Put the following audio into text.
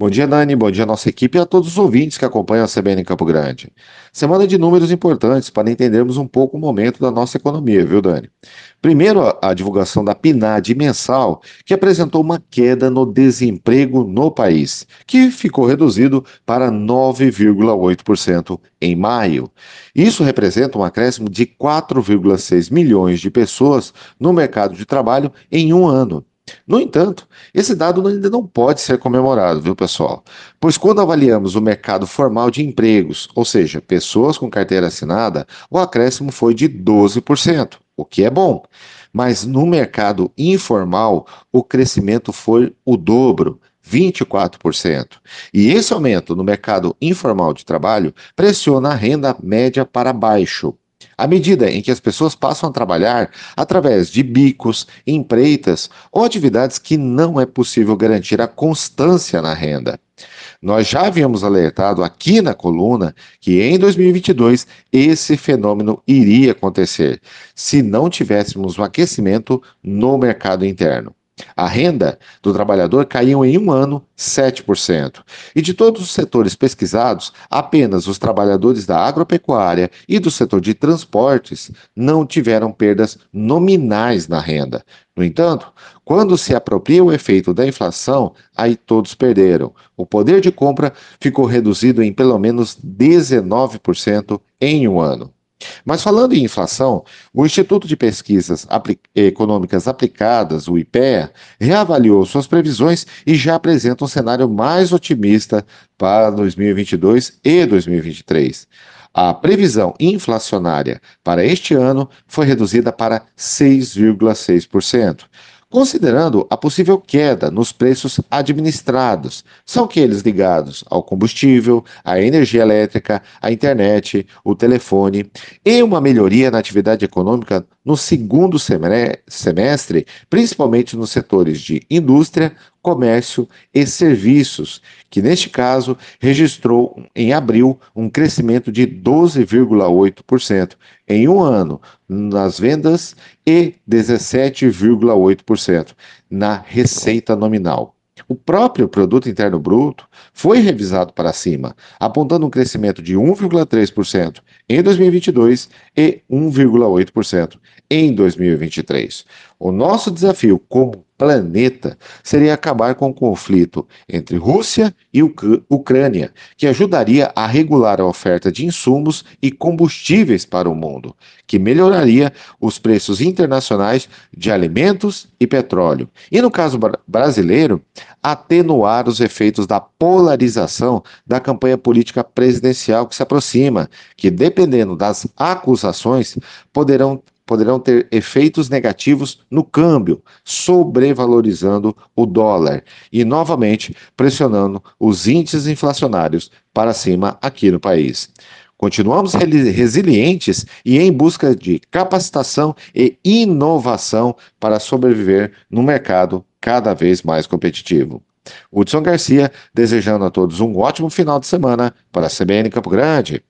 Bom dia, Dani. Bom dia, nossa equipe e a todos os ouvintes que acompanham a CBN em Campo Grande. Semana de números importantes para entendermos um pouco o momento da nossa economia, viu, Dani? Primeiro, a, divulgação da PNAD mensal, que apresentou uma queda no desemprego no país, que ficou reduzido para 9,8% em maio. Isso representa um acréscimo de 4,6 milhões de pessoas no mercado de trabalho em um ano. No entanto, esse dado ainda não pode ser comemorado, viu, pessoal? Pois quando avaliamos o mercado formal de empregos, ou seja, pessoas com carteira assinada, o acréscimo foi de 12%, o que é bom. Mas no mercado informal, o crescimento foi o dobro, 24%. E esse aumento no mercado informal de trabalho pressiona a renda média para baixo, à medida em que as pessoas passam a trabalhar através de bicos, empreitas ou atividades que não é possível garantir a constância na renda. Nós já havíamos alertado aqui na coluna que em 2022 esse fenômeno iria acontecer se não tivéssemos um aquecimento no mercado interno. A renda do trabalhador caiu em um ano 7%. E de todos os setores pesquisados, apenas os trabalhadores da agropecuária e do setor de transportes não tiveram perdas nominais na renda. No entanto, quando se apropria o efeito da inflação, aí todos perderam. O poder de compra ficou reduzido em pelo menos 19% em um ano. Mas falando em inflação, o Instituto de Pesquisas Apli Econômicas Aplicadas, o IPEA, reavaliou suas previsões e já apresenta um cenário mais otimista para 2022 e 2023. A previsão inflacionária para este ano foi reduzida para 6,6% considerando a possível queda nos preços administrados. São aqueles ligados ao combustível, à energia elétrica, à internet, o telefone, e uma melhoria na atividade econômica no segundo semestre, principalmente nos setores de indústria, comércio e serviços, que neste caso registrou em abril um crescimento de 12,8% em um ano nas vendas e 17,8% na receita nominal. O próprio produto interno bruto foi revisado para cima, apontando um crescimento de 1,3% em 2022 e 1,8% em 2023. O nosso desafio como planeta seria acabar com o conflito entre Rússia e Ucrânia, que ajudaria a regular a oferta de insumos e combustíveis para o mundo, que melhoraria os preços internacionais de alimentos e petróleo. E no caso brasileiro, atenuar os efeitos da polarização da campanha política presidencial que se aproxima, que dependendo das acusações poderão poderão ter efeitos negativos no câmbio, sobrevalorizando o dólar e, novamente, pressionando os índices inflacionários para cima aqui no país. Continuamos resilientes e em busca de capacitação e inovação para sobreviver no mercado cada vez mais competitivo. Hudson Garcia, desejando a todos um ótimo final de semana para a CBN Campo Grande.